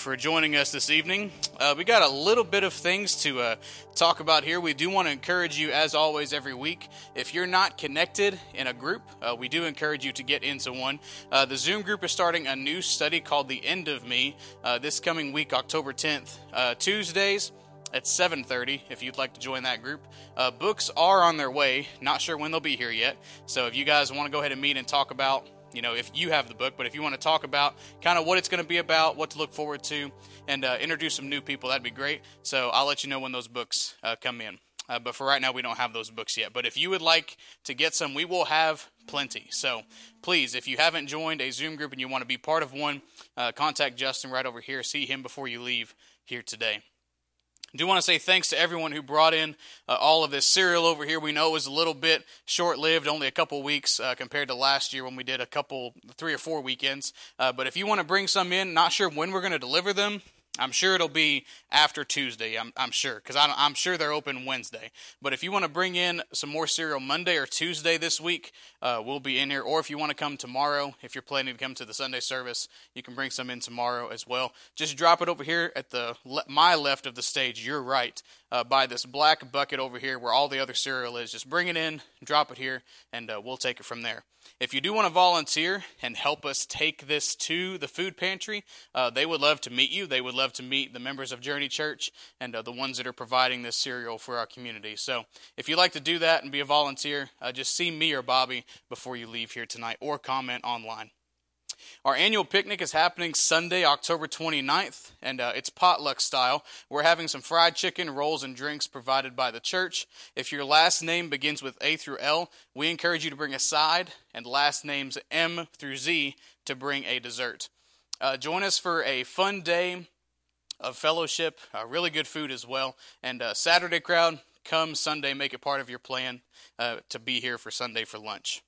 For joining us this evening. Uh, we got a little bit of things to uh, talk about here. We do want to encourage you, as always, every week. If you're not connected in a group, uh, we do encourage you to get into one. Uh, the Zoom group is starting a new study called The End of Me uh, this coming week, October 10th, uh, Tuesdays at 7.30 if you'd like to join that group books are on their way not sure when they'll be here yet so if you guys want to go ahead and meet and talk about you know, if you have the book, but if you want to talk about kind of what it's going to be about, what to look forward to, and uh, introduce some new people, that'd be great. So I'll let you know when those books uh, come in. Uh, but for right now, we don't have those books yet. But if you would like to get some, we will have plenty. So please, if you haven't joined a Zoom group and you want to be part of one, uh, contact Justin right over here. See him before you leave here today. I do want to say thanks to everyone who brought in uh, all of this cereal over here. We know it was a little bit short lived, only a couple weeks uh, compared to last year when we did a couple, three or four weekends. Uh, but if you want to bring some in, not sure when we're going to deliver them, I'm sure it'll be after Tuesday. I'm, I'm sure because I'm, sure they're open Wednesday. But if you want to bring in some more cereal Monday or Tuesday this week, uh, we'll be in here. Or if you want to come tomorrow, if you're planning to come to the Sunday service, you can bring some in tomorrow as well. Just drop it over here at the my left of the stage. You're right uh, by this black bucket over here where all the other cereal is. Just bring it in, drop it here, and uh, we'll take it from there. If you do want to volunteer and help us take this to the food pantry, uh, they would love to meet you. They would love to meet the members of Journey Church and uh, the ones that are providing this cereal for our community. So if you'd like to do that and be a volunteer, uh, just see me or Bobby before you leave here tonight or comment online. Our annual picnic is happening Sunday, October 29th, and uh, it's potluck style. We're having some fried chicken, rolls, and drinks provided by the church. If your last name begins with A through L, we encourage you to bring a side, and last names M through Z to bring a dessert. Uh, join us for a fun day of fellowship, uh, really good food as well, and uh, Saturday crowd, come Sunday, make it part of your plan uh, to be here for Sunday for lunch.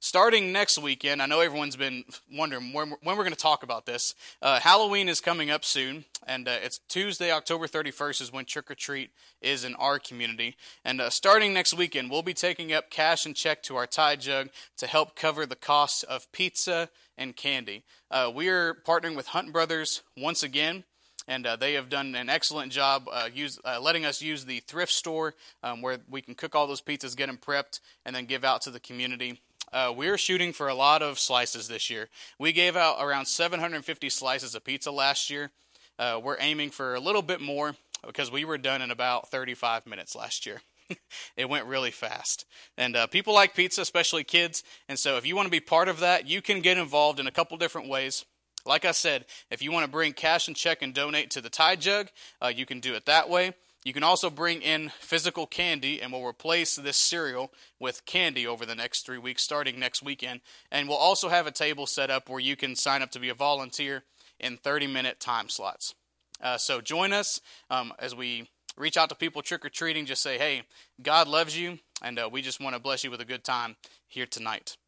Starting next weekend, I know everyone's been wondering when, when we're going to talk about this. Uh, Halloween is coming up soon, and uh, it's Tuesday, October 31st, is when trick or treat is in our community. And uh, starting next weekend, we'll be taking up cash and check to our Tide Jug to help cover the cost of pizza and candy. Uh, we are partnering with Hunt Brothers once again and uh, they have done an excellent job uh, use, uh, letting us use the thrift store um, where we can cook all those pizzas, get them prepped, and then give out to the community. Uh, we're shooting for a lot of slices this year. We gave out around 750 slices of pizza last year. Uh, we're aiming for a little bit more because we were done in about 35 minutes last year. it went really fast. And uh, people like pizza, especially kids. And so if you want to be part of that, you can get involved in a couple different ways. Like I said, if you want to bring cash and check and donate to the Tide Jug, uh, you can do it that way. You can also bring in physical candy, and we'll replace this cereal with candy over the next three weeks, starting next weekend. And we'll also have a table set up where you can sign up to be a volunteer in 30 minute time slots. Uh, so join us um, as we reach out to people trick or treating. Just say, hey, God loves you, and uh, we just want to bless you with a good time here tonight.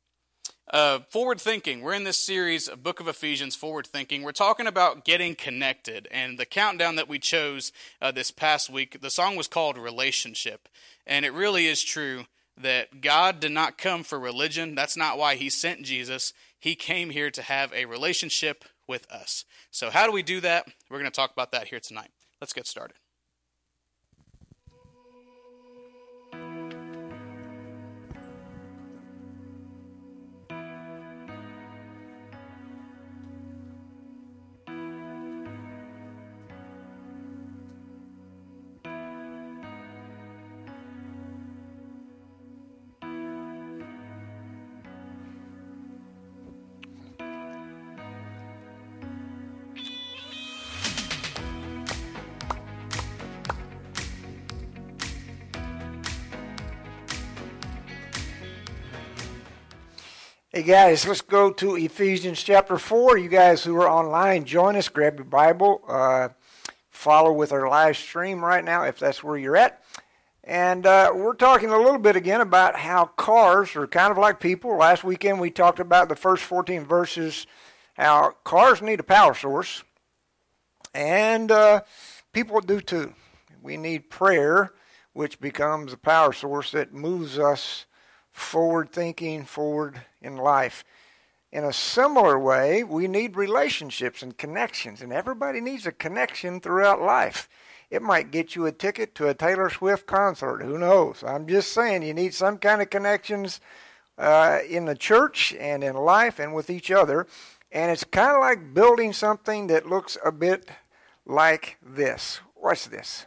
Uh, forward thinking. We're in this series, Book of Ephesians, Forward Thinking. We're talking about getting connected. And the countdown that we chose uh, this past week, the song was called Relationship. And it really is true that God did not come for religion. That's not why He sent Jesus. He came here to have a relationship with us. So, how do we do that? We're going to talk about that here tonight. Let's get started. Hey guys, let's go to Ephesians chapter 4. You guys who are online, join us, grab your Bible, uh, follow with our live stream right now if that's where you're at. And uh, we're talking a little bit again about how cars are kind of like people. Last weekend we talked about the first 14 verses, how cars need a power source, and uh, people do too. We need prayer, which becomes a power source that moves us forward thinking, forward in life. in a similar way, we need relationships and connections, and everybody needs a connection throughout life. It might get you a ticket to a Taylor Swift concert. Who knows? I'm just saying you need some kind of connections uh, in the church and in life and with each other. And it's kind of like building something that looks a bit like this. Watch this.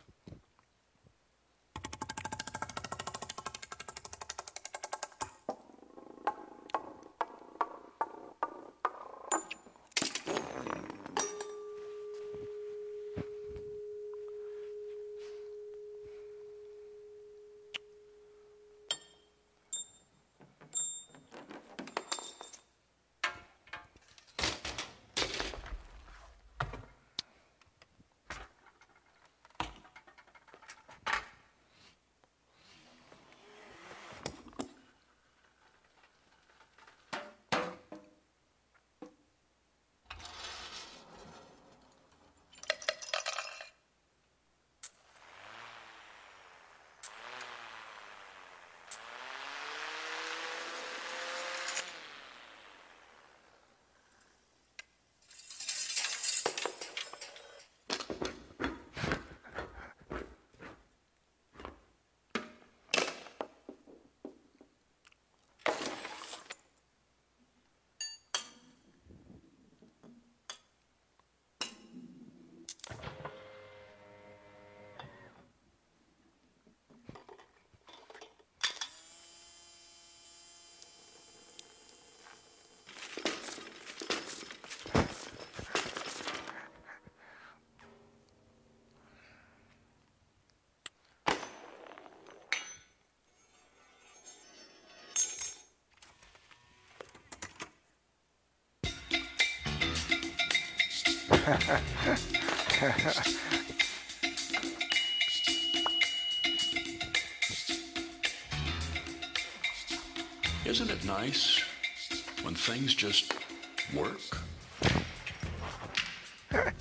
Isn't it nice when things just work?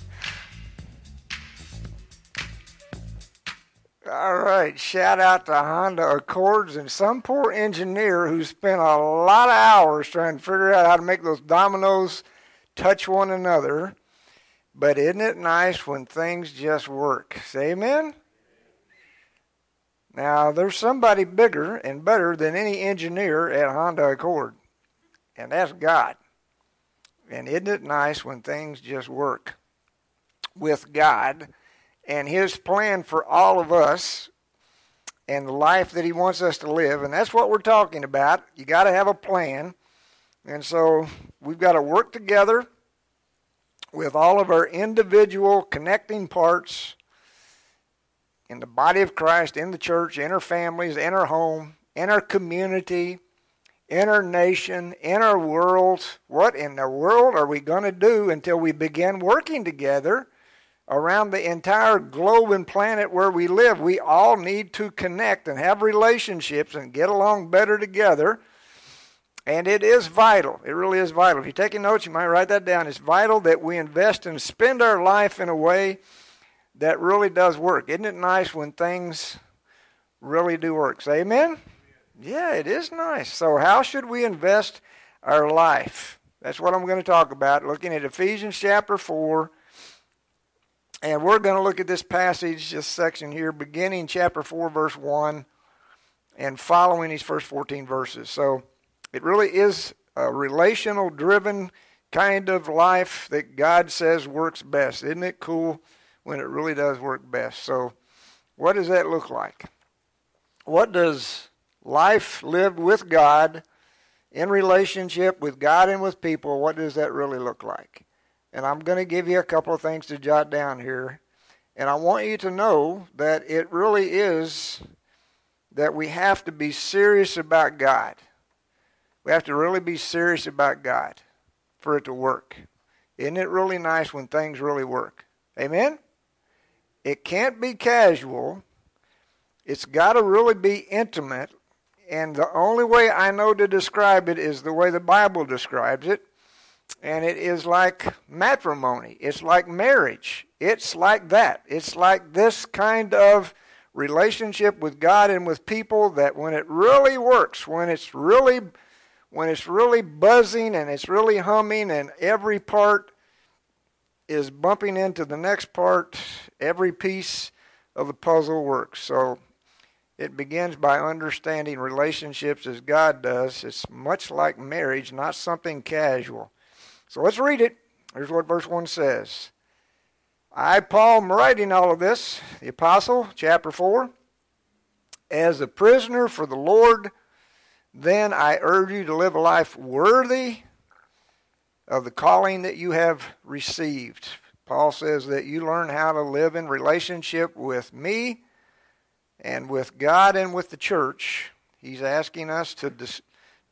All right, shout out to Honda Accords and some poor engineer who spent a lot of hours trying to figure out how to make those dominoes touch one another. But isn't it nice when things just work? Say amen? Now, there's somebody bigger and better than any engineer at Honda Accord, and that's God. And isn't it nice when things just work with God and His plan for all of us and the life that He wants us to live? And that's what we're talking about. You got to have a plan. And so we've got to work together with all of our individual connecting parts in the body of Christ, in the church, in our families, in our home, in our community, in our nation, in our world. What in the world are we going to do until we begin working together around the entire globe and planet where we live? We all need to connect and have relationships and get along better together and it is vital. It really is vital. If you're taking notes, you might write that down. It's vital that we invest and spend our life in a way that really does work. Isn't it nice when things really do work? Say amen? Yeah, it is nice. So, how should we invest our life? That's what I'm going to talk about, looking at Ephesians chapter 4. And we're going to look at this passage, this section here, beginning chapter 4, verse 1, and following these first 14 verses. So, it really is a relational driven kind of life that God says works best. Isn't it cool when it really does work best? So, what does that look like? What does life lived with God in relationship with God and with people, what does that really look like? And I'm going to give you a couple of things to jot down here. And I want you to know that it really is that we have to be serious about God. We have to really be serious about God for it to work. Isn't it really nice when things really work? Amen? It can't be casual. It's got to really be intimate. And the only way I know to describe it is the way the Bible describes it. And it is like matrimony. It's like marriage. It's like that. It's like this kind of relationship with God and with people that when it really works, when it's really when it's really buzzing and it's really humming and every part is bumping into the next part, every piece of the puzzle works. So it begins by understanding relationships as God does. It's much like marriage, not something casual. So let's read it. Here's what verse 1 says I, Paul, am writing all of this, the Apostle, chapter 4, as a prisoner for the Lord. Then I urge you to live a life worthy of the calling that you have received. Paul says that you learn how to live in relationship with me and with God and with the church. He's asking us to dis-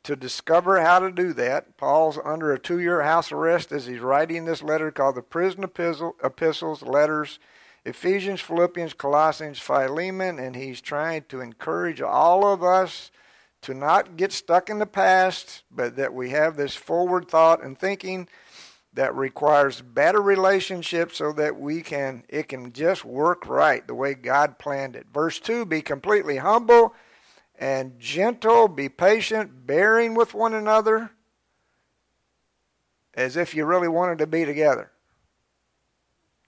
to discover how to do that. Paul's under a two-year house arrest as he's writing this letter called the Prison Epistle, Epistles, letters, Ephesians, Philippians, Colossians, Philemon, and he's trying to encourage all of us to not get stuck in the past, but that we have this forward thought and thinking that requires better relationships so that we can it can just work right the way God planned it. Verse 2 be completely humble and gentle, be patient, bearing with one another as if you really wanted to be together.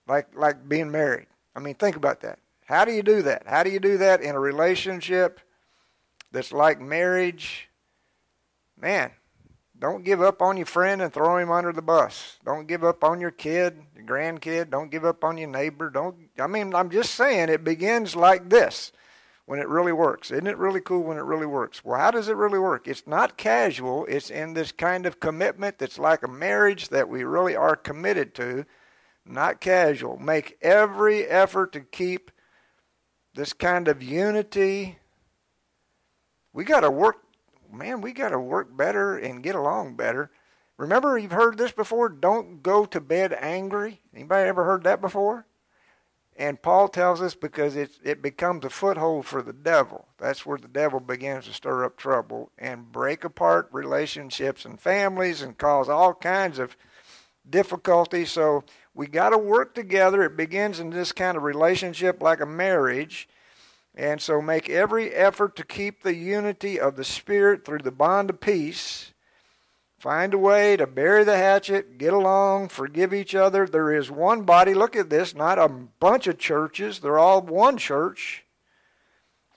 Like like being married. I mean think about that. How do you do that? How do you do that in a relationship that's like marriage, man, don't give up on your friend and throw him under the bus. Don't give up on your kid, your grandkid. Don't give up on your neighbor. Don't. I mean, I'm just saying it begins like this when it really works. Isn't it really cool when it really works? Well, how does it really work? It's not casual. It's in this kind of commitment that's like a marriage that we really are committed to, not casual. Make every effort to keep this kind of unity we got to work, man, we got to work better and get along better. Remember, you've heard this before don't go to bed angry. Anybody ever heard that before? And Paul tells us because it, it becomes a foothold for the devil. That's where the devil begins to stir up trouble and break apart relationships and families and cause all kinds of difficulty. So we got to work together. It begins in this kind of relationship like a marriage. And so make every effort to keep the unity of the Spirit through the bond of peace. Find a way to bury the hatchet, get along, forgive each other. There is one body. Look at this, not a bunch of churches. They're all one church.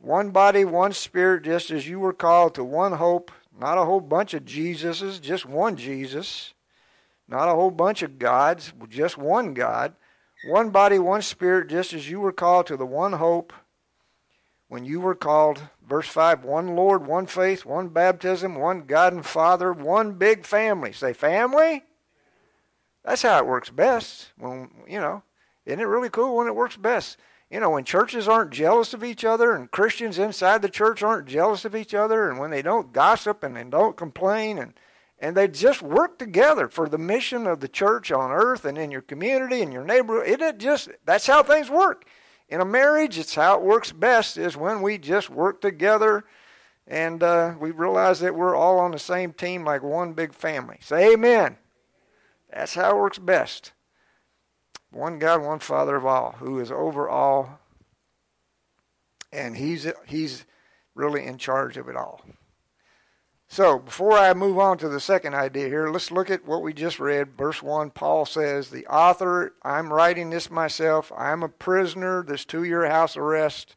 One body, one spirit, just as you were called to one hope. Not a whole bunch of Jesuses, just one Jesus. Not a whole bunch of gods, just one God. One body, one spirit, just as you were called to the one hope when you were called, verse 5, one Lord, one faith, one baptism, one God and Father, one big family. Say, family? That's how it works best. When, you know, isn't it really cool when it works best? You know, when churches aren't jealous of each other and Christians inside the church aren't jealous of each other and when they don't gossip and they don't complain and, and they just work together for the mission of the church on earth and in your community and your neighborhood. Isn't it just, that's how things work in a marriage, it's how it works best is when we just work together and uh, we realize that we're all on the same team like one big family. Say amen. That's how it works best. One God, one Father of all, who is over all, and He's He's really in charge of it all. So, before I move on to the second idea here, let's look at what we just read. Verse 1, Paul says, The author, I'm writing this myself. I'm a prisoner, this two year house arrest.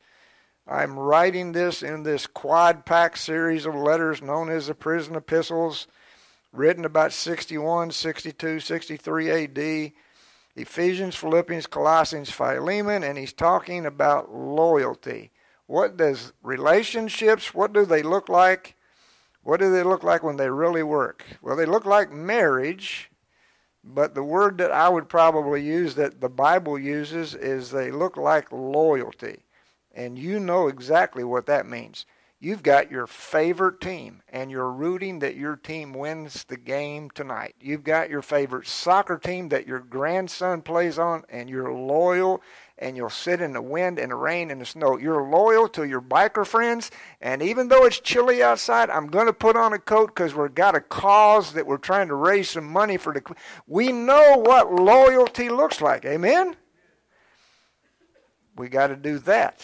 I'm writing this in this quad pack series of letters known as the prison epistles, written about 61, 62, 63 AD. Ephesians, Philippians, Colossians, Philemon, and he's talking about loyalty. What does relationships, what do they look like? What do they look like when they really work? Well, they look like marriage, but the word that I would probably use that the Bible uses is they look like loyalty. And you know exactly what that means. You've got your favorite team, and you're rooting that your team wins the game tonight. You've got your favorite soccer team that your grandson plays on, and you're loyal and you'll sit in the wind and the rain and the snow. You're loyal to your biker friends, and even though it's chilly outside, I'm going to put on a coat because we've got a cause that we're trying to raise some money for. The we know what loyalty looks like. Amen. We got to do that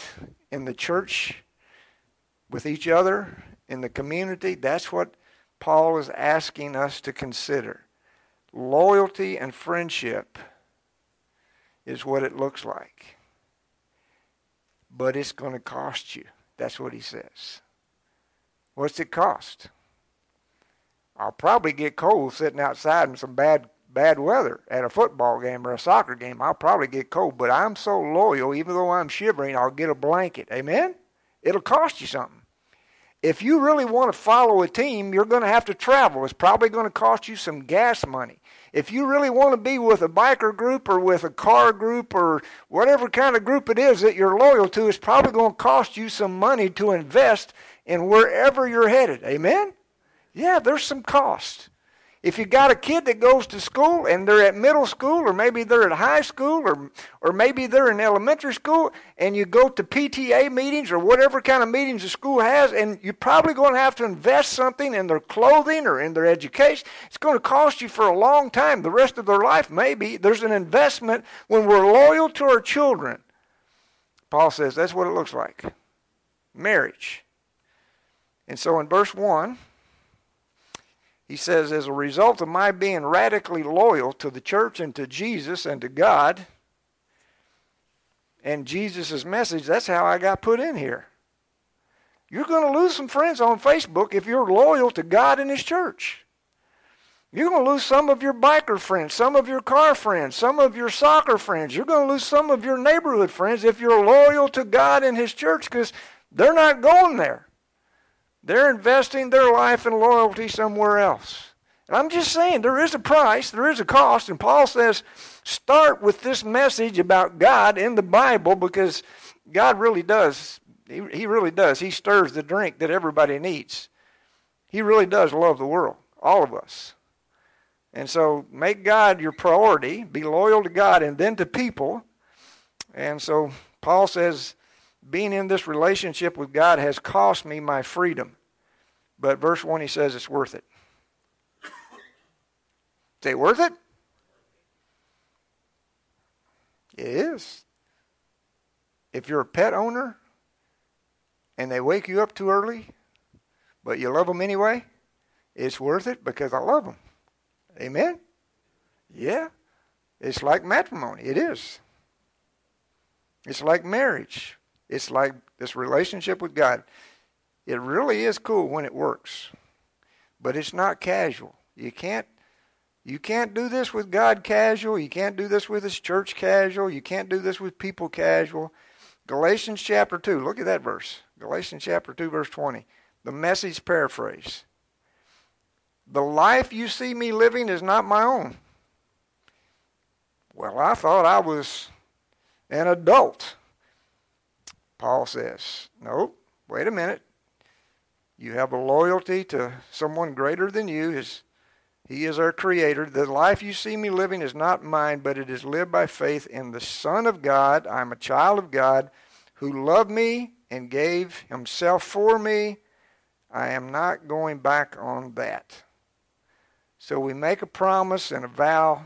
in the church with each other in the community. That's what Paul is asking us to consider. Loyalty and friendship is what it looks like. But it's going to cost you. That's what he says. What's it cost? I'll probably get cold sitting outside in some bad bad weather at a football game or a soccer game. I'll probably get cold, but I'm so loyal, even though I'm shivering, I'll get a blanket. Amen? It'll cost you something. If you really want to follow a team, you're going to have to travel. It's probably going to cost you some gas money. If you really want to be with a biker group or with a car group or whatever kind of group it is that you're loyal to, it's probably going to cost you some money to invest in wherever you're headed. Amen? Yeah, there's some cost. If you got a kid that goes to school and they're at middle school or maybe they're at high school or or maybe they're in elementary school and you go to PTA meetings or whatever kind of meetings the school has and you're probably going to have to invest something in their clothing or in their education. It's going to cost you for a long time, the rest of their life maybe. There's an investment when we're loyal to our children. Paul says that's what it looks like. Marriage. And so in verse 1, he says, as a result of my being radically loyal to the church and to Jesus and to God and Jesus' message, that's how I got put in here. You're going to lose some friends on Facebook if you're loyal to God and His church. You're going to lose some of your biker friends, some of your car friends, some of your soccer friends. You're going to lose some of your neighborhood friends if you're loyal to God and His church because they're not going there. They're investing their life and loyalty somewhere else. And I'm just saying, there is a price, there is a cost. And Paul says, start with this message about God in the Bible because God really does. He, he really does. He stirs the drink that everybody needs. He really does love the world, all of us. And so make God your priority, be loyal to God and then to people. And so Paul says, being in this relationship with God has cost me my freedom. But verse 1, he says it's worth it. Is it worth it? It is. If you're a pet owner and they wake you up too early, but you love them anyway, it's worth it because I love them. Amen? Yeah. It's like matrimony. It is. It's like marriage. It's like this relationship with God. It really is cool when it works, but it's not casual. You can't you can't do this with God casual. You can't do this with His church casual. You can't do this with people casual. Galatians chapter 2, look at that verse. Galatians chapter 2, verse 20. The message paraphrase. The life you see me living is not my own. Well, I thought I was an adult. Paul says, Nope, wait a minute. You have a loyalty to someone greater than you. His, he is our creator. The life you see me living is not mine, but it is lived by faith in the Son of God. I'm a child of God who loved me and gave himself for me. I am not going back on that. So we make a promise and a vow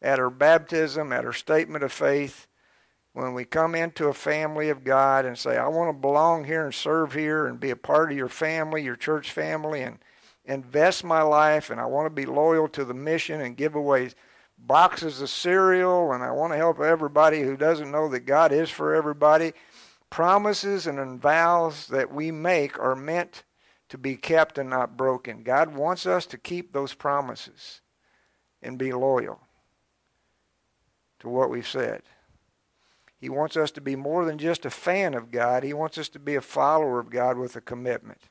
at our baptism, at our statement of faith when we come into a family of God and say, I want to belong here and serve here and be a part of your family, your church family, and invest my life, and I want to be loyal to the mission and give away boxes of cereal, and I want to help everybody who doesn't know that God is for everybody. Promises and vows that we make are meant to be kept and not broken. God wants us to keep those promises and be loyal to what we've said. He wants us to be more than just a fan of God. He wants us to be a follower of God with a commitment.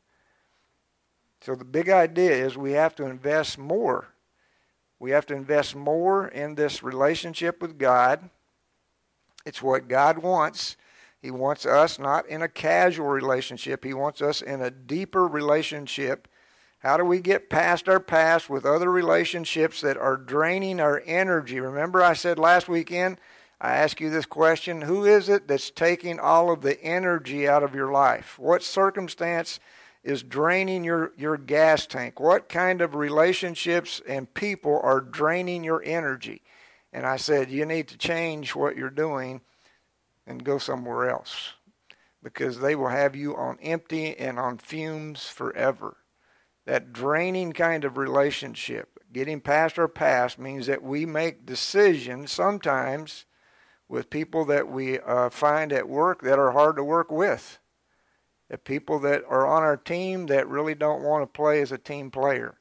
So the big idea is we have to invest more. We have to invest more in this relationship with God. It's what God wants. He wants us not in a casual relationship, He wants us in a deeper relationship. How do we get past our past with other relationships that are draining our energy? Remember, I said last weekend I ask you this question Who is it that's taking all of the energy out of your life? What circumstance is draining your, your gas tank? What kind of relationships and people are draining your energy? And I said, You need to change what you're doing and go somewhere else because they will have you on empty and on fumes forever. that draining kind of relationship. Getting past our past means that we make decisions sometimes with people that we uh, find at work that are hard to work with. The people that are on our team that really don't want to play as a team player.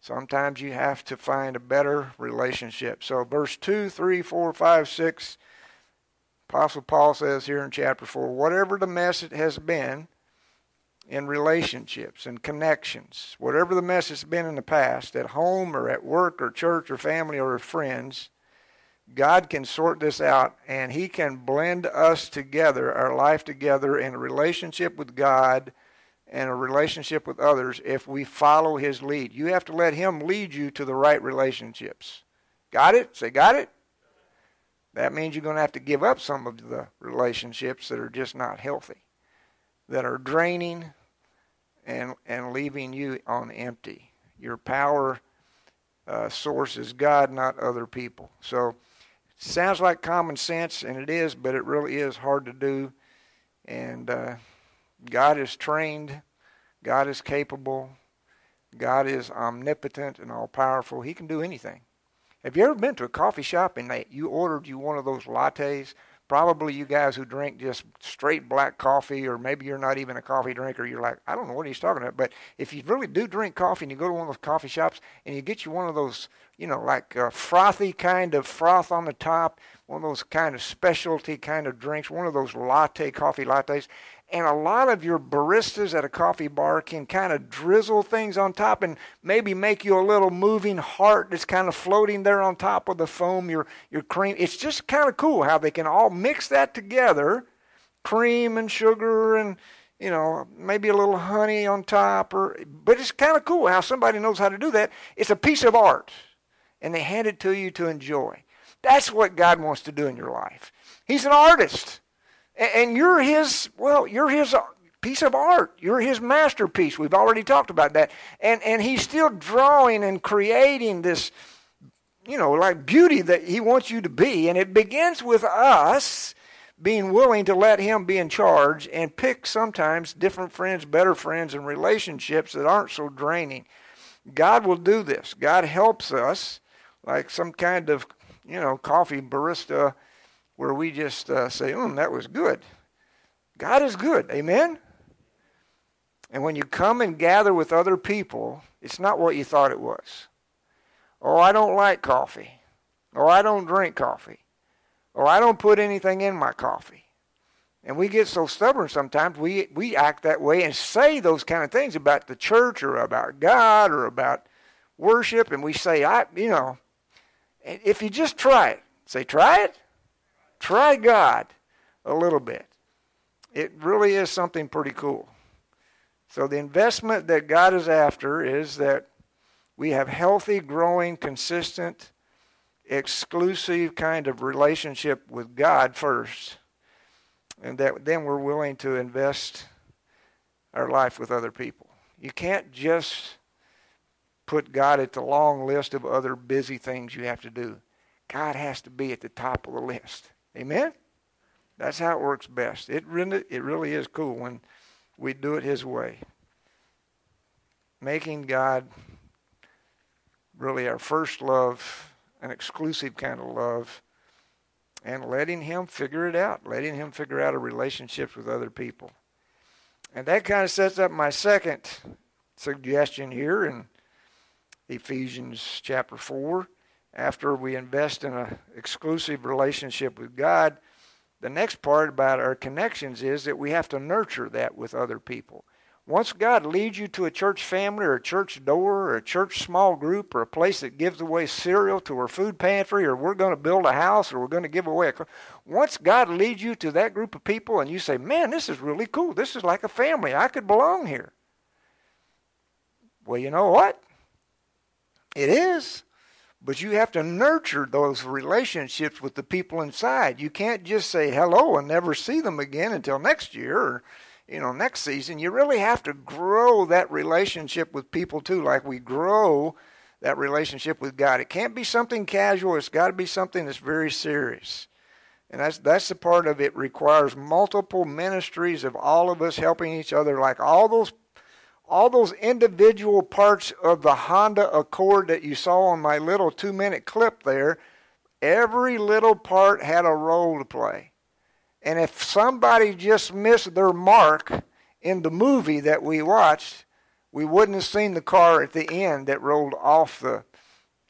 Sometimes you have to find a better relationship. So, verse 2, 3, 4, 5, 6, Apostle Paul says here in chapter 4 whatever the mess it has been in relationships and connections, whatever the mess it's been in the past, at home or at work or church or family or friends, God can sort this out and He can blend us together, our life together, in a relationship with God and a relationship with others if we follow His lead. You have to let Him lead you to the right relationships. Got it? Say, got it? That means you're going to have to give up some of the relationships that are just not healthy, that are draining and, and leaving you on empty. Your power uh, source is God, not other people. So, sounds like common sense, and it is, but it really is hard to do. And uh, God is trained, God is capable, God is omnipotent and all powerful. He can do anything. Have you ever been to a coffee shop and they, you ordered you one of those lattes? Probably you guys who drink just straight black coffee, or maybe you're not even a coffee drinker. You're like, I don't know what he's talking about. But if you really do drink coffee and you go to one of those coffee shops and you get you one of those, you know, like a frothy kind of froth on the top, one of those kind of specialty kind of drinks, one of those latte coffee lattes, and a lot of your baristas at a coffee bar can kind of drizzle things on top and maybe make you a little moving heart that's kind of floating there on top of the foam, your, your cream. It's just kind of cool how they can all mix that together cream and sugar and you know maybe a little honey on top or but it's kind of cool how somebody knows how to do that. It's a piece of art and they hand it to you to enjoy. That's what god wants to do in your life. He's an artist and you're his, well, you're his uh, piece of art. You're his masterpiece. We've already talked about that. And, and he's still drawing and creating this, you know, like beauty that he wants you to be. And it begins with us being willing to let him be in charge and pick sometimes different friends, better friends, and relationships that aren't so draining. God will do this. God helps us like some kind of, you know, coffee barista where we just uh, say, mm, that was good. God is good. Amen? And when you come and gather with other people, it's not what you thought it was. Oh, I don't like coffee. Or I don't drink coffee. Or I don't put anything in my coffee. And we get so stubborn sometimes, we, we act that way and say those kind of things about the church or about God or about worship. And we say, I, you know, if you just try it, say, try it. Try God a little bit. It really is something pretty cool. So, the investment that God is after is that we have healthy, growing, consistent, exclusive kind of relationship with God first. And that then we're willing to invest our life with other people. You can't just put God at the long list of other busy things you have to do. God has to be at the top of the list. Amen? That's how it works best. It really, it really is cool when we do it His way. Making God really our first love, an exclusive kind of love, and letting Him figure it out, letting Him figure out a relationship with other people. And that kind of sets up my second suggestion here in Ephesians chapter 4 after we invest in an exclusive relationship with God, the next part about our connections is that we have to nurture that with other people. Once God leads you to a church family or a church door or a church small group or a place that gives away cereal to our food pantry or we're going to build a house or we're going to give away a car, once God leads you to that group of people and you say, "Man, this is really cool. This is like a family. I could belong here." Well, you know what? It is. But you have to nurture those relationships with the people inside. You can't just say hello and never see them again until next year or you know next season. You really have to grow that relationship with people too, like we grow that relationship with God. It can't be something casual. It's got to be something that's very serious. And that's that's the part of it requires multiple ministries of all of us helping each other, like all those all those individual parts of the Honda Accord that you saw on my little two minute clip there, every little part had a role to play. And if somebody just missed their mark in the movie that we watched, we wouldn't have seen the car at the end that rolled off the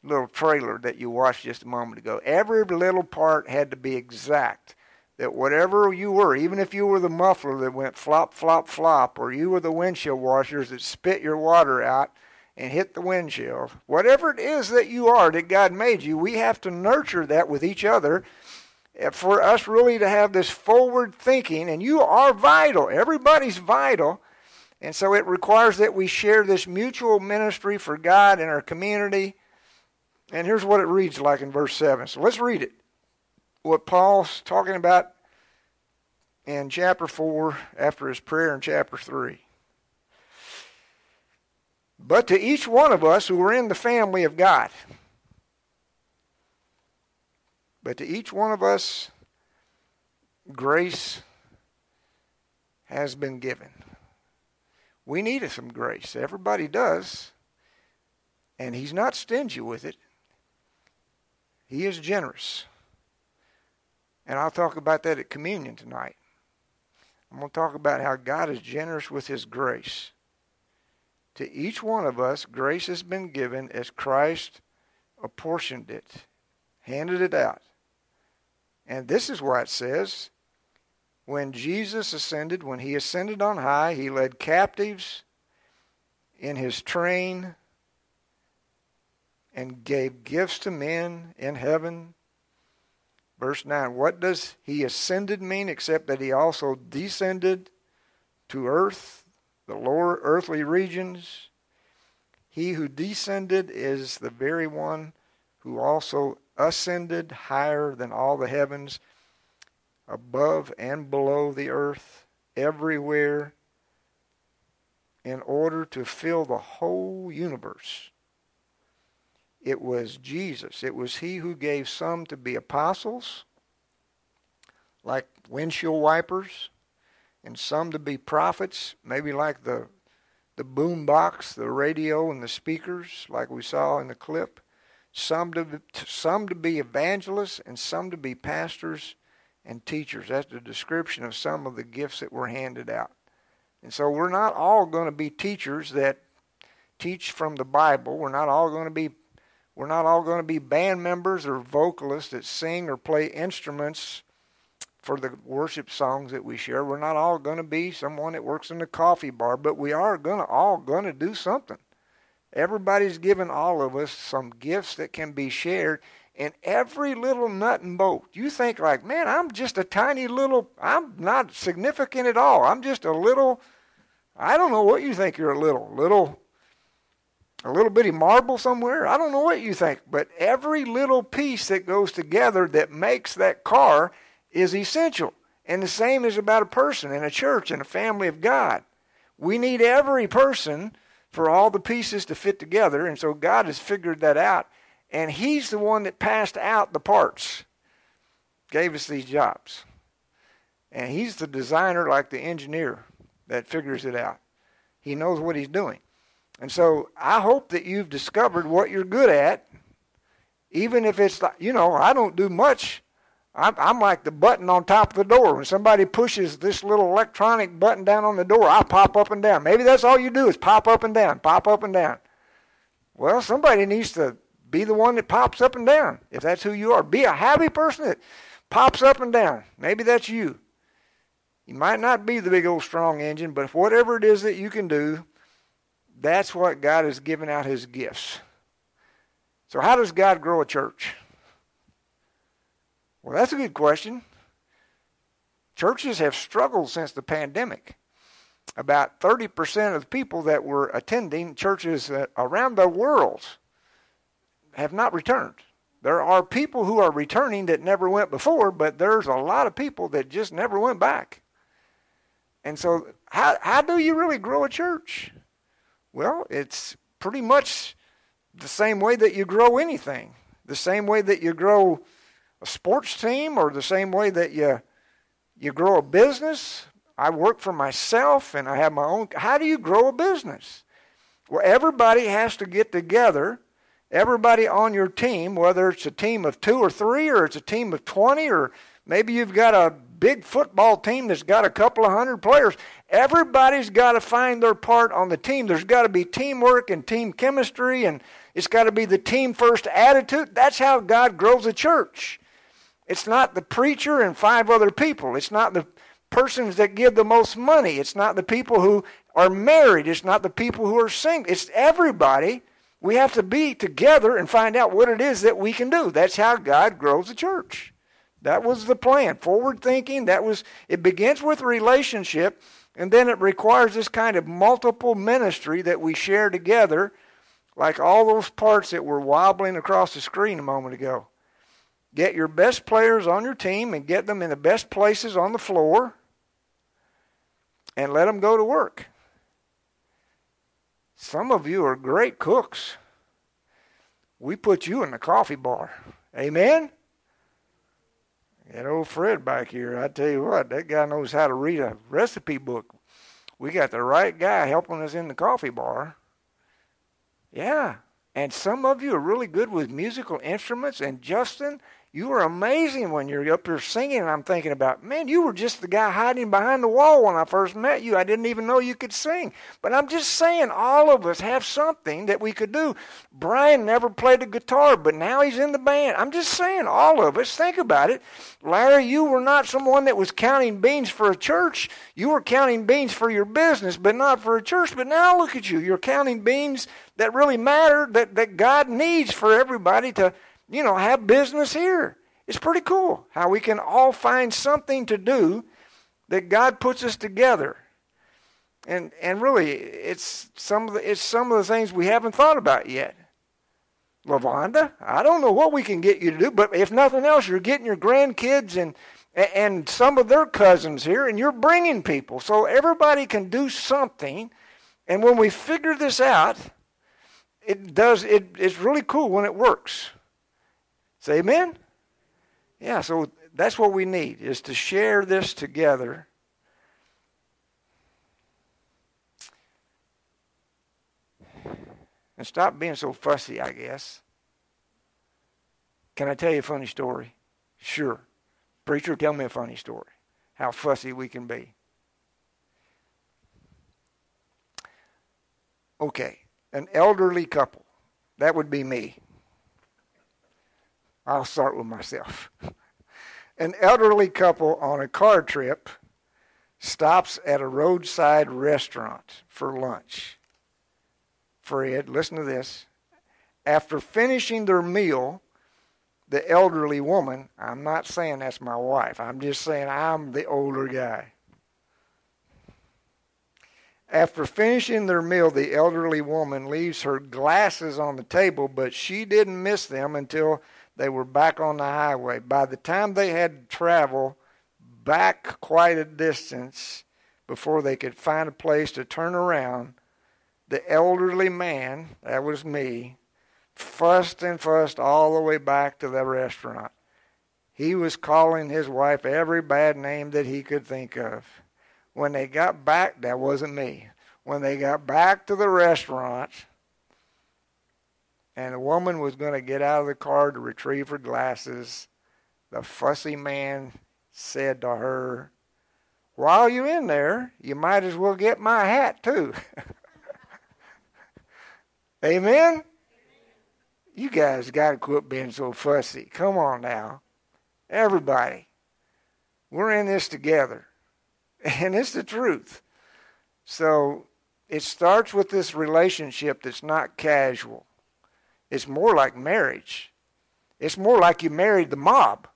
little trailer that you watched just a moment ago. Every little part had to be exact. That whatever you were, even if you were the muffler that went flop, flop, flop, or you were the windshield washers that spit your water out and hit the windshield, whatever it is that you are that God made you, we have to nurture that with each other eh, for us really to have this forward thinking. And you are vital. Everybody's vital. And so it requires that we share this mutual ministry for God in our community. And here's what it reads like in verse 7. So let's read it. What Paul's talking about in chapter 4 after his prayer in chapter 3. But to each one of us who are in the family of God, but to each one of us, grace has been given. We needed some grace. Everybody does. And he's not stingy with it. He is generous. And I'll talk about that at communion tonight. I'm going to talk about how God is generous with his grace. To each one of us, grace has been given as Christ apportioned it, handed it out. And this is why it says when Jesus ascended, when he ascended on high, he led captives in his train and gave gifts to men in heaven. Verse 9 What does he ascended mean except that he also descended to earth, the lower earthly regions? He who descended is the very one who also ascended higher than all the heavens above and below the earth, everywhere, in order to fill the whole universe. It was Jesus. It was He who gave some to be apostles, like windshield wipers, and some to be prophets, maybe like the the boom box, the radio, and the speakers, like we saw in the clip. Some to some to be evangelists, and some to be pastors and teachers. That's the description of some of the gifts that were handed out. And so we're not all going to be teachers that teach from the Bible. We're not all going to be we're not all going to be band members or vocalists that sing or play instruments for the worship songs that we share. We're not all going to be someone that works in the coffee bar, but we are going to all going to do something. Everybody's given all of us some gifts that can be shared in every little nut and bolt. You think like, man, I'm just a tiny little, I'm not significant at all. I'm just a little, I don't know what you think you're a little, little, a little bitty marble somewhere. I don't know what you think, but every little piece that goes together that makes that car is essential. And the same is about a person in a church and a family of God. We need every person for all the pieces to fit together, and so God has figured that out and he's the one that passed out the parts, gave us these jobs. And he's the designer, like the engineer, that figures it out. He knows what he's doing. And so I hope that you've discovered what you're good at, even if it's like, you know, I don't do much. I'm, I'm like the button on top of the door. When somebody pushes this little electronic button down on the door, I pop up and down. Maybe that's all you do is pop up and down, pop up and down. Well, somebody needs to be the one that pops up and down, if that's who you are. Be a happy person that pops up and down. Maybe that's you. You might not be the big old strong engine, but whatever it is that you can do, that's what God has given out his gifts. So, how does God grow a church? Well, that's a good question. Churches have struggled since the pandemic. About 30% of the people that were attending churches around the world have not returned. There are people who are returning that never went before, but there's a lot of people that just never went back. And so, how, how do you really grow a church? Well, it's pretty much the same way that you grow anything, the same way that you grow a sports team, or the same way that you, you grow a business, I work for myself and I have my own. How do you grow a business? Well, everybody has to get together. Everybody on your team, whether it's a team of two or three, or it's a team of 20, or maybe you've got a big football team that's got a couple of hundred players. Everybody's got to find their part on the team. There's got to be teamwork and team chemistry, and it's got to be the team first attitude. That's how God grows a church. It's not the preacher and five other people. It's not the persons that give the most money. It's not the people who are married. It's not the people who are single. It's everybody. We have to be together and find out what it is that we can do. That's how God grows a church. That was the plan. Forward thinking. That was it begins with relationship and then it requires this kind of multiple ministry that we share together like all those parts that were wobbling across the screen a moment ago. Get your best players on your team and get them in the best places on the floor and let them go to work. Some of you are great cooks. We put you in the coffee bar. Amen? That old Fred back here, I tell you what, that guy knows how to read a recipe book. We got the right guy helping us in the coffee bar. Yeah. And some of you are really good with musical instruments. And Justin, you were amazing when you're up here singing. And I'm thinking about, man, you were just the guy hiding behind the wall when I first met you. I didn't even know you could sing. But I'm just saying, all of us have something that we could do. Brian never played a guitar, but now he's in the band. I'm just saying, all of us, think about it. Larry, you were not someone that was counting beans for a church. You were counting beans for your business, but not for a church. But now look at you. You're counting beans that really matter, that, that God needs for everybody to you know, have business here. It's pretty cool how we can all find something to do that God puts us together. And and really it's some of the it's some of the things we haven't thought about yet. Lavonda, I don't know what we can get you to do, but if nothing else, you're getting your grandkids and and some of their cousins here, and you're bringing people. So everybody can do something. And when we figure this out, it does. It, it's really cool when it works. Say amen? Yeah, so that's what we need is to share this together. And stop being so fussy, I guess. Can I tell you a funny story? Sure. Preacher, tell me a funny story. How fussy we can be. Okay, an elderly couple. That would be me. I'll start with myself. An elderly couple on a car trip stops at a roadside restaurant for lunch. Fred, listen to this. After finishing their meal, the elderly woman, I'm not saying that's my wife, I'm just saying I'm the older guy. After finishing their meal, the elderly woman leaves her glasses on the table, but she didn't miss them until they were back on the highway. By the time they had to travel back quite a distance before they could find a place to turn around, the elderly man, that was me, fussed and fussed all the way back to the restaurant. He was calling his wife every bad name that he could think of. When they got back, that wasn't me. When they got back to the restaurant, and the woman was going to get out of the car to retrieve her glasses. The fussy man said to her, While you're in there, you might as well get my hat too. Amen? You guys got to quit being so fussy. Come on now. Everybody. We're in this together. And it's the truth. So it starts with this relationship that's not casual. It's more like marriage. It's more like you married the mob.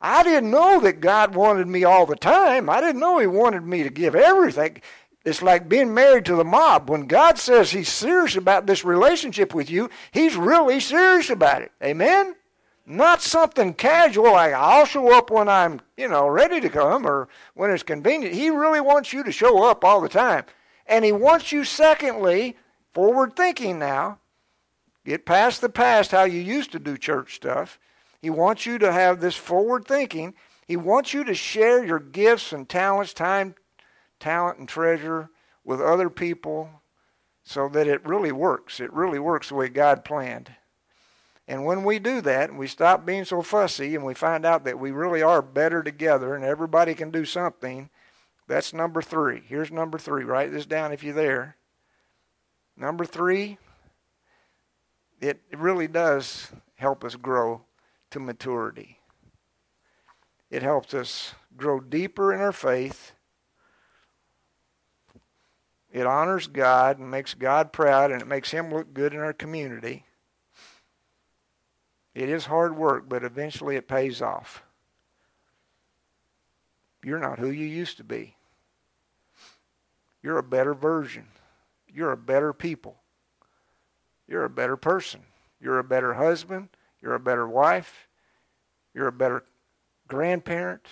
I didn't know that God wanted me all the time. I didn't know He wanted me to give everything. It's like being married to the mob. When God says He's serious about this relationship with you, He's really serious about it. Amen? Not something casual like I'll show up when I'm, you know, ready to come or when it's convenient. He really wants you to show up all the time. And He wants you, secondly, forward thinking now, Get past the past, how you used to do church stuff. He wants you to have this forward thinking. He wants you to share your gifts and talents, time, talent and treasure with other people so that it really works. It really works the way God planned. And when we do that and we stop being so fussy and we find out that we really are better together and everybody can do something, that's number three. Here's number three. Write this down if you're there. Number three, it really does help us grow to maturity. It helps us grow deeper in our faith. It honors God and makes God proud and it makes Him look good in our community. It is hard work, but eventually it pays off. You're not who you used to be. You're a better version. You're a better people. You're a better person. You're a better husband. You're a better wife. You're a better grandparent.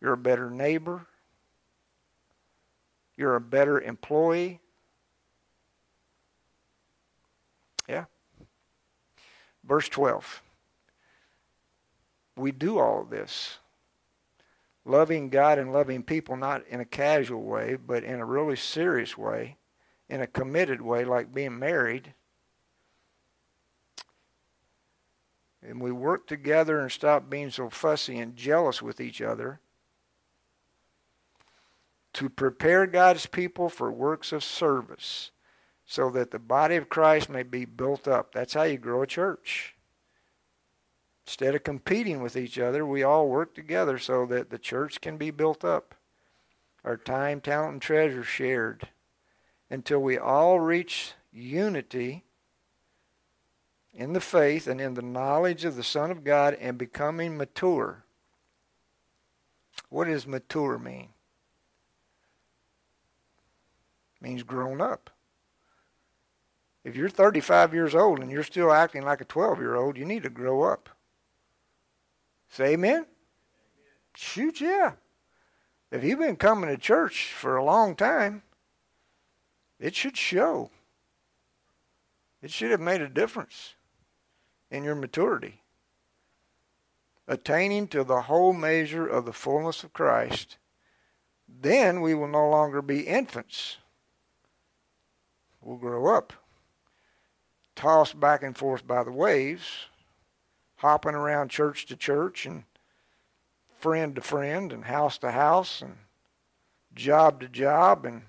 You're a better neighbor. You're a better employee. Yeah. Verse 12. We do all this. Loving God and loving people, not in a casual way, but in a really serious way, in a committed way, like being married. And we work together and stop being so fussy and jealous with each other to prepare God's people for works of service so that the body of Christ may be built up. That's how you grow a church. Instead of competing with each other, we all work together so that the church can be built up. Our time, talent, and treasure shared until we all reach unity in the faith and in the knowledge of the Son of God and becoming mature. What does mature mean? It means grown up. If you're 35 years old and you're still acting like a 12 year old, you need to grow up. Say amen? amen? Shoot, yeah. If you've been coming to church for a long time, it should show. It should have made a difference in your maturity. Attaining to the whole measure of the fullness of Christ, then we will no longer be infants. We'll grow up, tossed back and forth by the waves, hopping around church to church and friend to friend and house to house and job to job and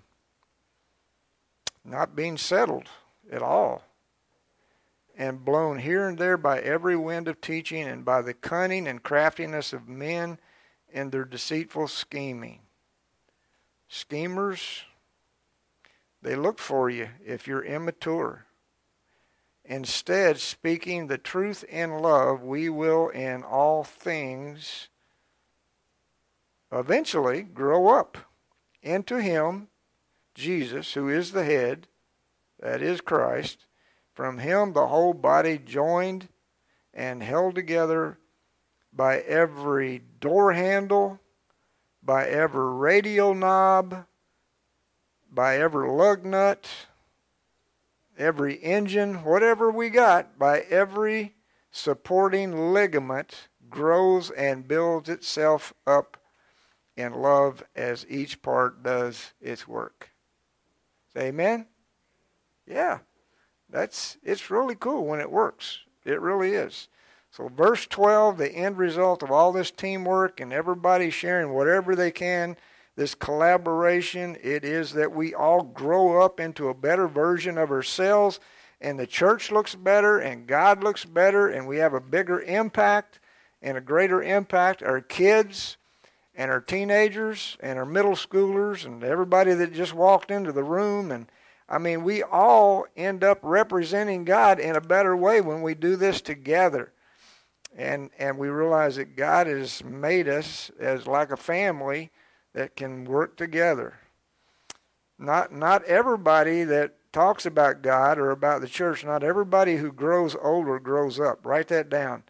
not being settled at all and blown here and there by every wind of teaching and by the cunning and craftiness of men in their deceitful scheming. Schemers, they look for you if you're immature. Instead, speaking the truth in love, we will in all things eventually grow up into Him, Jesus, who is the head, that is Christ from him, the whole body, joined and held together by every door handle, by every radial knob, by every lug nut, every engine, whatever we got, by every supporting ligament, grows and builds itself up in love as each part does its work. Amen? Yeah. That's it's really cool when it works. It really is. So verse 12, the end result of all this teamwork and everybody sharing whatever they can, this collaboration, it is that we all grow up into a better version of ourselves and the church looks better and God looks better and we have a bigger impact and a greater impact. Our kids and our teenagers and our middle schoolers and everybody that just walked into the room and I mean, we all end up representing God in a better way when we do this together. And, and we realize that God has made us as like a family that can work together. Not, not everybody that talks about God or about the church, not everybody who grows older grows up. Write that down.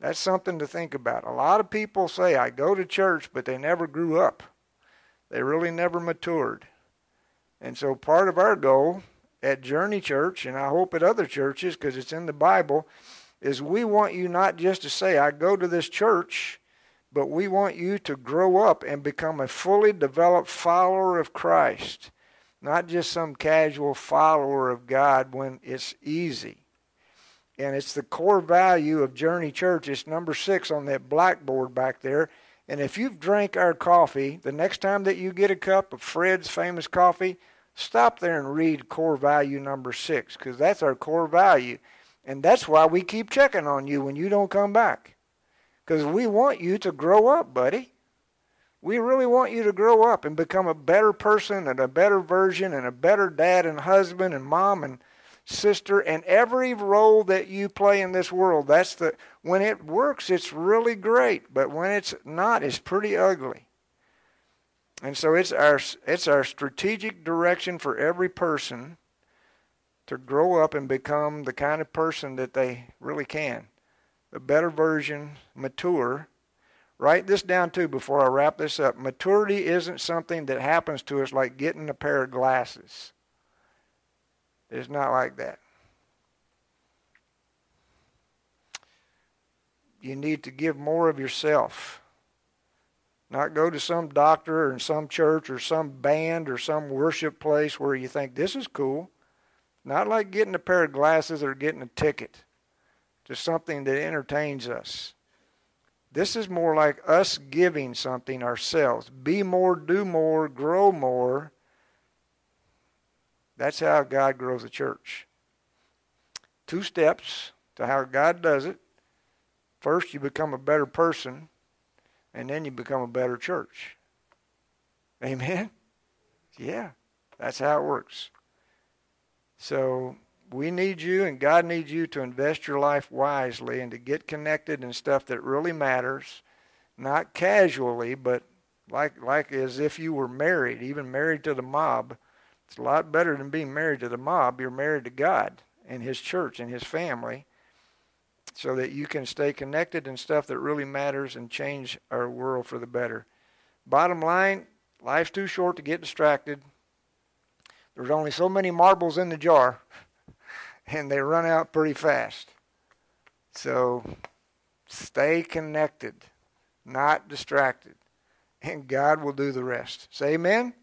That's something to think about. A lot of people say, I go to church, but they never grew up. They really never matured. And so part of our goal at Journey Church, and I hope at other churches because it's in the Bible, is we want you not just to say, I go to this church, but we want you to grow up and become a fully developed follower of Christ, not just some casual follower of God when it's easy. And it's the core value of Journey Church. It's number six on that blackboard back there. And if you've drank our coffee, the next time that you get a cup of Fred's famous coffee, stop there and read core value number six, because that's our core value. And that's why we keep checking on you when you don't come back. Because we want you to grow up, buddy. We really want you to grow up and become a better person and a better version and a better dad and husband and mom and sister and every role that you play in this world. That's the when it works it's really great, but when it's not it's pretty ugly. And so it's our it's our strategic direction for every person to grow up and become the kind of person that they really can a better version, mature. Write this down too before I wrap this up. Maturity isn't something that happens to us like getting a pair of glasses. It's not like that. You need to give more of yourself. Not go to some doctor or some church or some band or some worship place where you think this is cool. Not like getting a pair of glasses or getting a ticket to something that entertains us. This is more like us giving something ourselves. Be more, do more, grow more. That's how God grows a church. Two steps to how God does it. First, you become a better person, and then you become a better church. Amen? Yeah, that's how it works. So we need you and God needs you to invest your life wisely and to get connected in stuff that really matters, not casually, but like like as if you were married, even married to the mob. It's a lot better than being married to the mob. You're married to God and his church and his family so that you can stay connected in stuff that really matters and change our world for the better. Bottom line, life's too short to get distracted. There's only so many marbles in the jar and they run out pretty fast. So stay connected, not distracted, and God will do the rest. Say amen.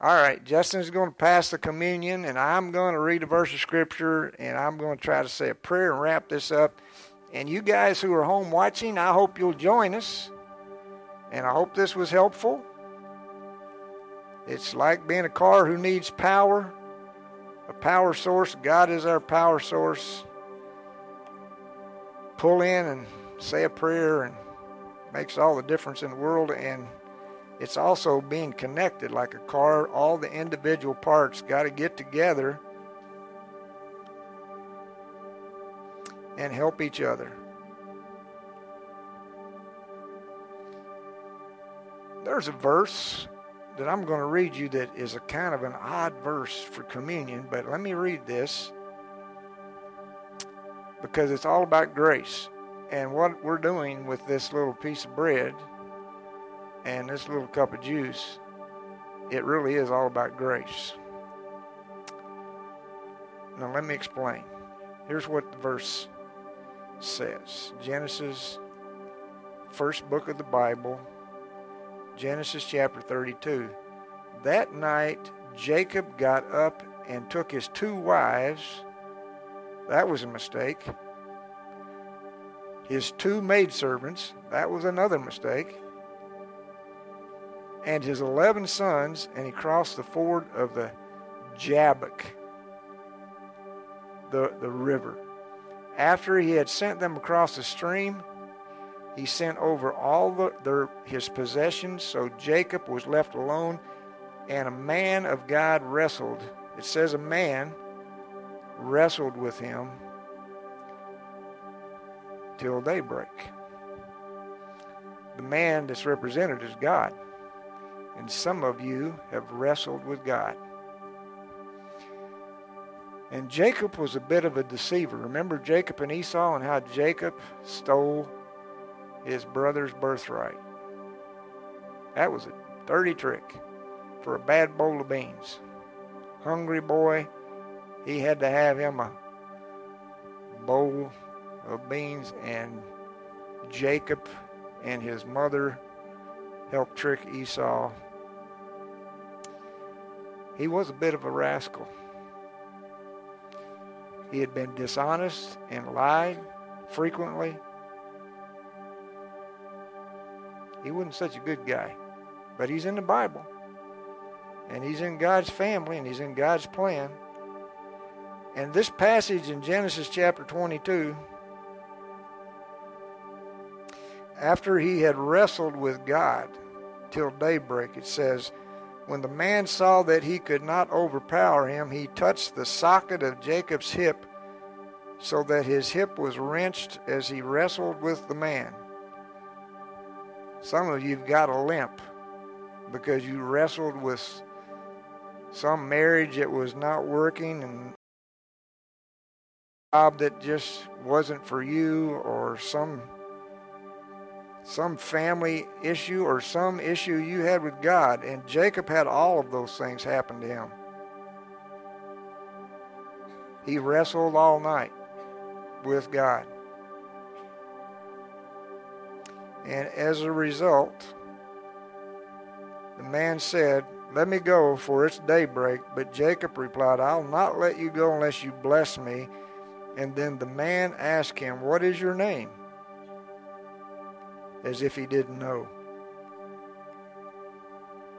All right, Justin's going to pass the communion, and I'm going to read a verse of scripture, and I'm going to try to say a prayer and wrap this up. And you guys who are home watching, I hope you'll join us, and I hope this was helpful. It's like being a car who needs power a power source. God is our power source. Pull in and say a prayer and makes all the difference in the world. And it's also being connected like a car. All the individual parts got to get together and help each other. There's a verse that I'm going to read you that is a kind of an odd verse for communion, but let me read this because it's all about grace. And what we're doing with this little piece of bread and this little cup of juice, it really is all about grace. Now, let me explain. Here's what the verse says Genesis, first book of the Bible, Genesis chapter 32. That night, Jacob got up and took his two wives. That was a mistake. His two maidservants. That was another mistake. And his eleven sons, and he crossed the ford of the Jabbok, the, the river. After he had sent them across the stream, he sent over all the, their, his possessions, so Jacob was left alone, and a man of God wrestled. It says a man wrestled with him till daybreak. The man that's represented is God. And some of you have wrestled with God. And Jacob was a bit of a deceiver. Remember Jacob and Esau and how Jacob stole his brother's birthright. That was a dirty trick for a bad bowl of beans. Hungry boy, he had to have him a bowl of beans, and Jacob and his mother helped trick Esau. He was a bit of a rascal. He had been dishonest and lied frequently. He wasn't such a good guy, but he's in the Bible. And he's in God's family and he's in God's plan. And this passage in Genesis chapter 22, after he had wrestled with God till daybreak, it says, When the man saw that he could not overpower him, he touched the socket of Jacob's hip so that his hip was wrenched as he wrestled with the man. Some of you've got a limp because you wrestled with some marriage that was not working and job that just wasn't for you or some some family issue or some issue you had with God and Jacob had all of those things happen to him. He wrestled all night with God. And as a result, the man said, Let me go, for it's daybreak. But Jacob replied, I'll not let you go unless you bless me. And then the man asked him, What is your name? As if he didn't know.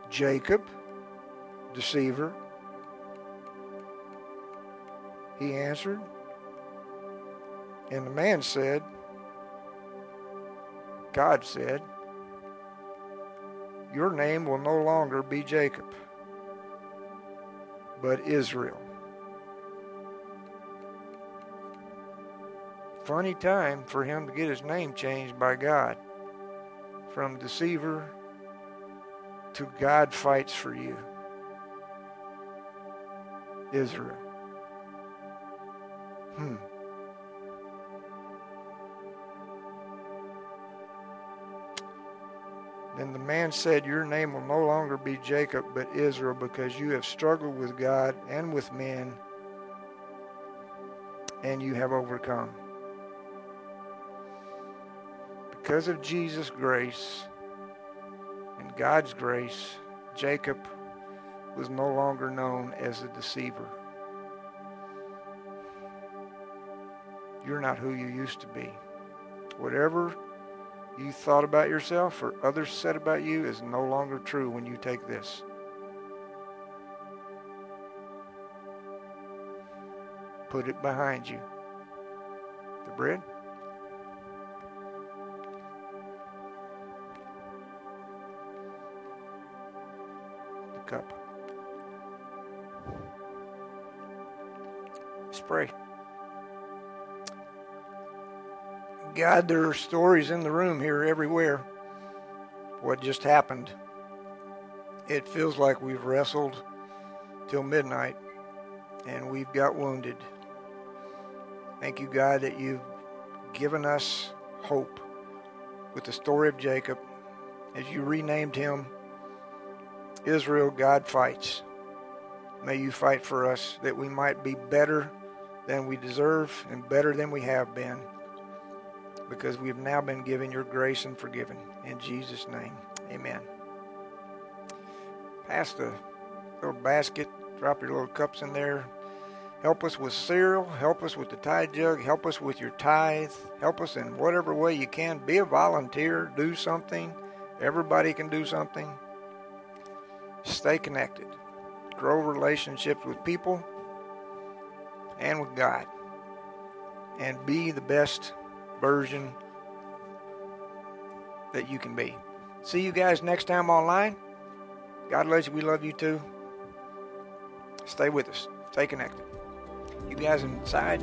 Jacob, deceiver. He answered. And the man said, God said, Your name will no longer be Jacob, but Israel. Funny time for him to get his name changed by God from deceiver to God fights for you. Israel. Hmm. Then the man said, Your name will no longer be Jacob, but Israel, because you have struggled with God and with men, and you have overcome. Because of Jesus' grace and God's grace, Jacob was no longer known as a deceiver. You're not who you used to be. Whatever you thought about yourself or others said about you is no longer true when you take this. Put it behind you. The bread. Pray. God, there are stories in the room here everywhere. What just happened. It feels like we've wrestled till midnight and we've got wounded. Thank you, God, that you've given us hope with the story of Jacob. As you renamed him Israel, God fights. May you fight for us that we might be better than we deserve and better than we have been because we have now been given your grace and forgiven. In Jesus' name, amen. Pass the little basket, drop your little cups in there. Help us with cereal. Help us with the tithe jug. Help us with your tithe. Help us in whatever way you can. Be a volunteer. Do something. Everybody can do something. Stay connected. Grow relationships with people and with God. And be the best version that you can be. See you guys next time online. God bless you. We love you too. Stay with us. Stay connected. You guys inside.